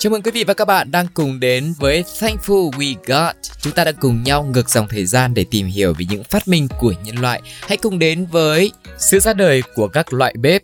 Chào mừng quý vị và các bạn đang cùng đến với Thankful We Got. Chúng ta đang cùng nhau ngược dòng thời gian để tìm hiểu về những phát minh của nhân loại. Hãy cùng đến với sự ra đời của các loại bếp.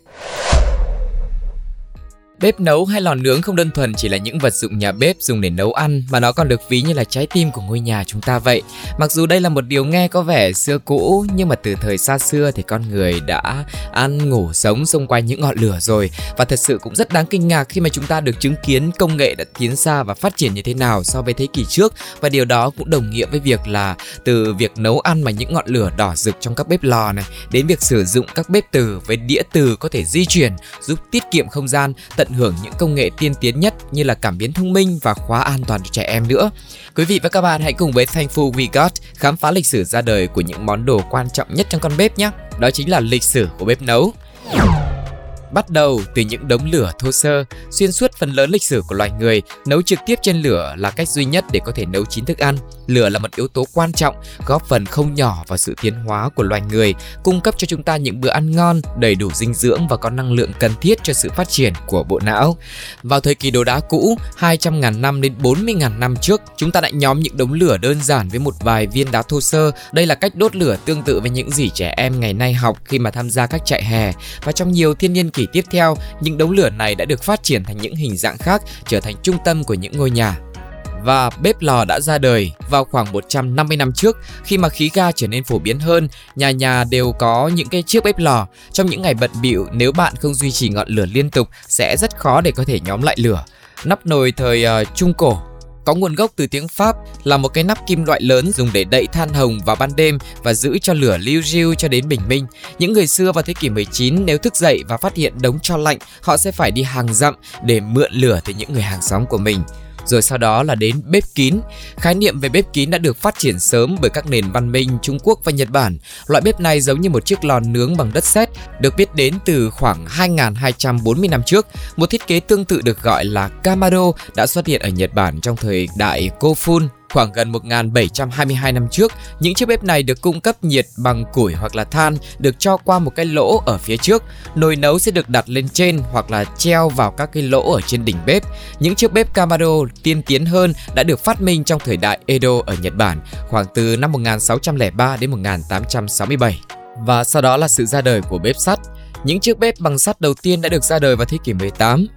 Bếp nấu hay lò nướng không đơn thuần chỉ là những vật dụng nhà bếp dùng để nấu ăn, mà nó còn được ví như là trái tim của ngôi nhà chúng ta vậy. Mặc dù đây là một điều nghe có vẻ xưa cũ, nhưng mà từ thời xa xưa thì con người đã ăn, ngủ, sống xung quanh những ngọn lửa rồi và thật sự cũng rất đáng kinh ngạc khi mà chúng ta được chứng kiến công nghệ đã tiến xa và phát triển như thế nào so với thế kỷ trước và điều đó cũng đồng nghĩa với việc là từ việc nấu ăn mà những ngọn lửa đỏ rực trong các bếp lò này, đến việc sử dụng các bếp từ với đĩa từ có thể di chuyển, giúp tiết kiệm không gian, tận tận hưởng những công nghệ tiên tiến nhất như là cảm biến thông minh và khóa an toàn cho trẻ em nữa. Quý vị và các bạn hãy cùng với Thankful We Got khám phá lịch sử ra đời của những món đồ quan trọng nhất trong con bếp nhé. Đó chính là lịch sử của bếp nấu. Bắt đầu từ những đống lửa thô sơ, xuyên suốt phần lớn lịch sử của loài người, nấu trực tiếp trên lửa là cách duy nhất để có thể nấu chín thức ăn. Lửa là một yếu tố quan trọng, góp phần không nhỏ vào sự tiến hóa của loài người, cung cấp cho chúng ta những bữa ăn ngon, đầy đủ dinh dưỡng và có năng lượng cần thiết cho sự phát triển của bộ não. Vào thời kỳ đồ đá cũ, 200.000 năm đến 40.000 năm trước, chúng ta đã nhóm những đống lửa đơn giản với một vài viên đá thô sơ. Đây là cách đốt lửa tương tự với những gì trẻ em ngày nay học khi mà tham gia các trại hè. Và trong nhiều thiên nhiên kỷ tiếp theo, những đống lửa này đã được phát triển thành những hình dạng khác, trở thành trung tâm của những ngôi nhà và bếp lò đã ra đời vào khoảng 150 năm trước khi mà khí ga trở nên phổ biến hơn, nhà nhà đều có những cái chiếc bếp lò. Trong những ngày bận bịu, nếu bạn không duy trì ngọn lửa liên tục sẽ rất khó để có thể nhóm lại lửa. Nắp nồi thời uh, Trung Cổ có nguồn gốc từ tiếng Pháp là một cái nắp kim loại lớn dùng để đậy than hồng vào ban đêm và giữ cho lửa lưu riu cho đến bình minh. Những người xưa vào thế kỷ 19 nếu thức dậy và phát hiện đống cho lạnh, họ sẽ phải đi hàng dặm để mượn lửa từ những người hàng xóm của mình rồi sau đó là đến bếp kín. Khái niệm về bếp kín đã được phát triển sớm bởi các nền văn minh Trung Quốc và Nhật Bản. Loại bếp này giống như một chiếc lò nướng bằng đất sét, được biết đến từ khoảng 2240 năm trước. Một thiết kế tương tự được gọi là Kamado đã xuất hiện ở Nhật Bản trong thời đại Kofun Khoảng gần 1722 năm trước, những chiếc bếp này được cung cấp nhiệt bằng củi hoặc là than được cho qua một cái lỗ ở phía trước. Nồi nấu sẽ được đặt lên trên hoặc là treo vào các cái lỗ ở trên đỉnh bếp. Những chiếc bếp Kamado tiên tiến hơn đã được phát minh trong thời đại Edo ở Nhật Bản, khoảng từ năm 1603 đến 1867. Và sau đó là sự ra đời của bếp sắt. Những chiếc bếp bằng sắt đầu tiên đã được ra đời vào thế kỷ 18.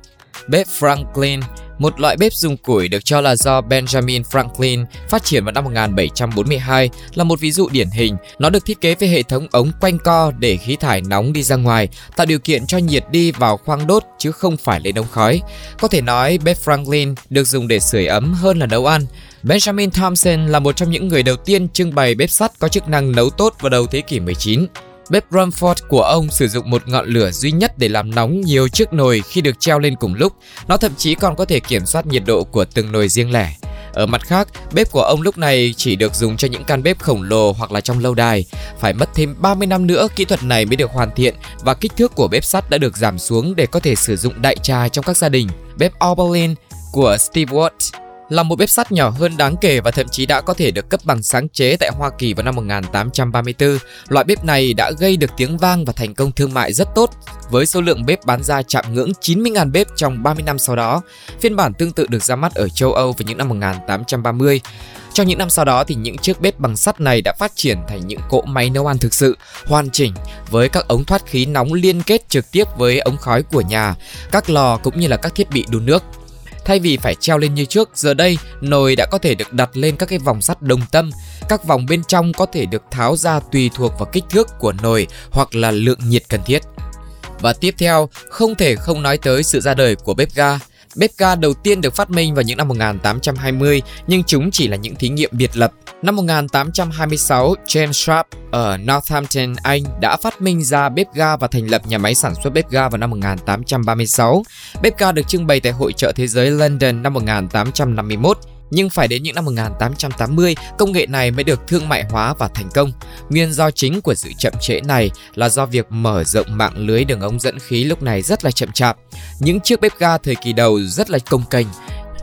Bếp Franklin một loại bếp dùng củi được cho là do Benjamin Franklin phát triển vào năm 1742 là một ví dụ điển hình. Nó được thiết kế với hệ thống ống quanh co để khí thải nóng đi ra ngoài, tạo điều kiện cho nhiệt đi vào khoang đốt chứ không phải lên ống khói. Có thể nói bếp Franklin được dùng để sưởi ấm hơn là nấu ăn. Benjamin Thompson là một trong những người đầu tiên trưng bày bếp sắt có chức năng nấu tốt vào đầu thế kỷ 19. Bếp Rumford của ông sử dụng một ngọn lửa duy nhất để làm nóng nhiều chiếc nồi khi được treo lên cùng lúc. Nó thậm chí còn có thể kiểm soát nhiệt độ của từng nồi riêng lẻ. Ở mặt khác, bếp của ông lúc này chỉ được dùng cho những căn bếp khổng lồ hoặc là trong lâu đài. Phải mất thêm 30 năm nữa kỹ thuật này mới được hoàn thiện và kích thước của bếp sắt đã được giảm xuống để có thể sử dụng đại trà trong các gia đình. Bếp Oberlin của Steve Watt là một bếp sắt nhỏ hơn đáng kể và thậm chí đã có thể được cấp bằng sáng chế tại Hoa Kỳ vào năm 1834. Loại bếp này đã gây được tiếng vang và thành công thương mại rất tốt với số lượng bếp bán ra chạm ngưỡng 90.000 bếp trong 30 năm sau đó. Phiên bản tương tự được ra mắt ở châu Âu vào những năm 1830. Trong những năm sau đó thì những chiếc bếp bằng sắt này đã phát triển thành những cỗ máy nấu ăn thực sự hoàn chỉnh với các ống thoát khí nóng liên kết trực tiếp với ống khói của nhà, các lò cũng như là các thiết bị đun nước. Thay vì phải treo lên như trước, giờ đây nồi đã có thể được đặt lên các cái vòng sắt đồng tâm. Các vòng bên trong có thể được tháo ra tùy thuộc vào kích thước của nồi hoặc là lượng nhiệt cần thiết. Và tiếp theo, không thể không nói tới sự ra đời của bếp ga. Bếp ga đầu tiên được phát minh vào những năm 1820 nhưng chúng chỉ là những thí nghiệm biệt lập Năm 1826, James Sharp ở Northampton, Anh đã phát minh ra bếp ga và thành lập nhà máy sản xuất bếp ga vào năm 1836. Bếp ga được trưng bày tại Hội trợ Thế giới London năm 1851 nhưng phải đến những năm 1880, công nghệ này mới được thương mại hóa và thành công. Nguyên do chính của sự chậm trễ này là do việc mở rộng mạng lưới đường ống dẫn khí lúc này rất là chậm chạp. Những chiếc bếp ga thời kỳ đầu rất là công kênh,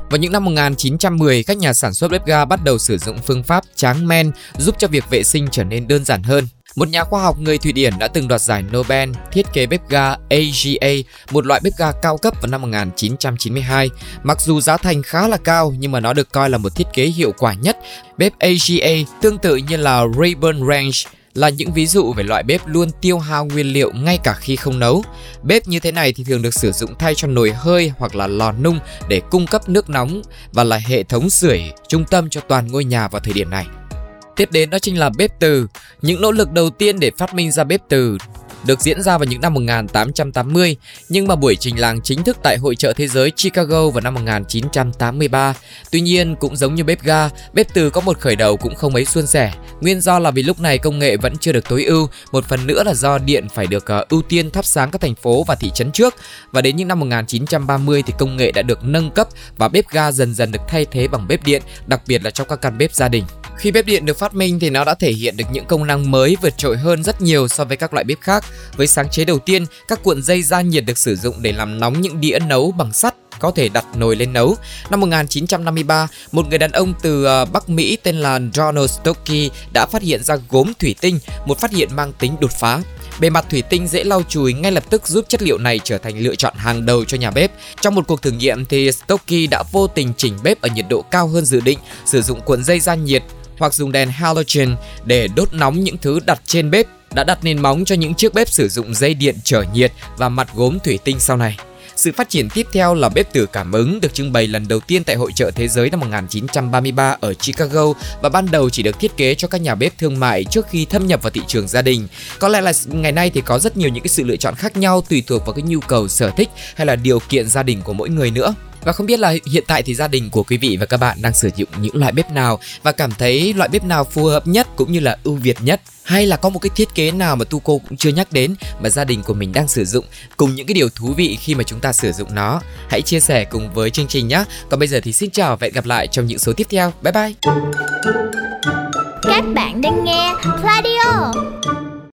vào những năm 1910, các nhà sản xuất bếp ga bắt đầu sử dụng phương pháp tráng men giúp cho việc vệ sinh trở nên đơn giản hơn. Một nhà khoa học người Thụy Điển đã từng đoạt giải Nobel thiết kế bếp ga AGA, một loại bếp ga cao cấp vào năm 1992. Mặc dù giá thành khá là cao nhưng mà nó được coi là một thiết kế hiệu quả nhất. Bếp AGA tương tự như là Rayburn Range là những ví dụ về loại bếp luôn tiêu hao nguyên liệu ngay cả khi không nấu. Bếp như thế này thì thường được sử dụng thay cho nồi hơi hoặc là lò nung để cung cấp nước nóng và là hệ thống sưởi trung tâm cho toàn ngôi nhà vào thời điểm này. Tiếp đến đó chính là bếp từ. Những nỗ lực đầu tiên để phát minh ra bếp từ được diễn ra vào những năm 1880, nhưng mà buổi trình làng chính thức tại Hội trợ Thế giới Chicago vào năm 1983. Tuy nhiên, cũng giống như bếp ga, bếp từ có một khởi đầu cũng không mấy suôn sẻ. Nguyên do là vì lúc này công nghệ vẫn chưa được tối ưu, một phần nữa là do điện phải được ờ, ưu tiên thắp sáng các thành phố và thị trấn trước. Và đến những năm 1930 thì công nghệ đã được nâng cấp và bếp ga dần dần được thay thế bằng bếp điện, đặc biệt là trong các căn bếp gia đình. Khi bếp điện được phát minh thì nó đã thể hiện được những công năng mới vượt trội hơn rất nhiều so với các loại bếp khác. Với sáng chế đầu tiên, các cuộn dây gia nhiệt được sử dụng để làm nóng những đĩa nấu bằng sắt có thể đặt nồi lên nấu. Năm 1953, một người đàn ông từ ờ, Bắc Mỹ tên là Donald Stokey đã phát hiện ra gốm thủy tinh, một phát hiện mang tính đột phá. Bề mặt thủy tinh dễ lau chùi ngay lập tức giúp chất liệu này trở thành lựa chọn hàng đầu cho nhà bếp. Trong một cuộc thử nghiệm thì Stokey đã vô tình chỉnh bếp ở nhiệt độ cao hơn dự định, sử dụng cuộn dây gia nhiệt hoặc dùng đèn halogen để đốt nóng những thứ đặt trên bếp đã đặt nền móng cho những chiếc bếp sử dụng dây điện trở nhiệt và mặt gốm thủy tinh sau này. Sự phát triển tiếp theo là bếp từ cảm ứng được trưng bày lần đầu tiên tại Hội trợ Thế giới năm 1933 ở Chicago và ban đầu chỉ được thiết kế cho các nhà bếp thương mại trước khi thâm nhập vào thị trường gia đình. Có lẽ là ngày nay thì có rất nhiều những cái sự lựa chọn khác nhau tùy thuộc vào cái nhu cầu, sở thích hay là điều kiện gia đình của mỗi người nữa. Và không biết là hiện tại thì gia đình của quý vị và các bạn đang sử dụng những loại bếp nào và cảm thấy loại bếp nào phù hợp nhất cũng như là ưu việt nhất? Hay là có một cái thiết kế nào mà tu cô cũng chưa nhắc đến mà gia đình của mình đang sử dụng cùng những cái điều thú vị khi mà chúng ta sử dụng nó? Hãy chia sẻ cùng với chương trình nhé! Còn bây giờ thì xin chào và hẹn gặp lại trong những số tiếp theo. Bye bye! Các bạn đang nghe Radio.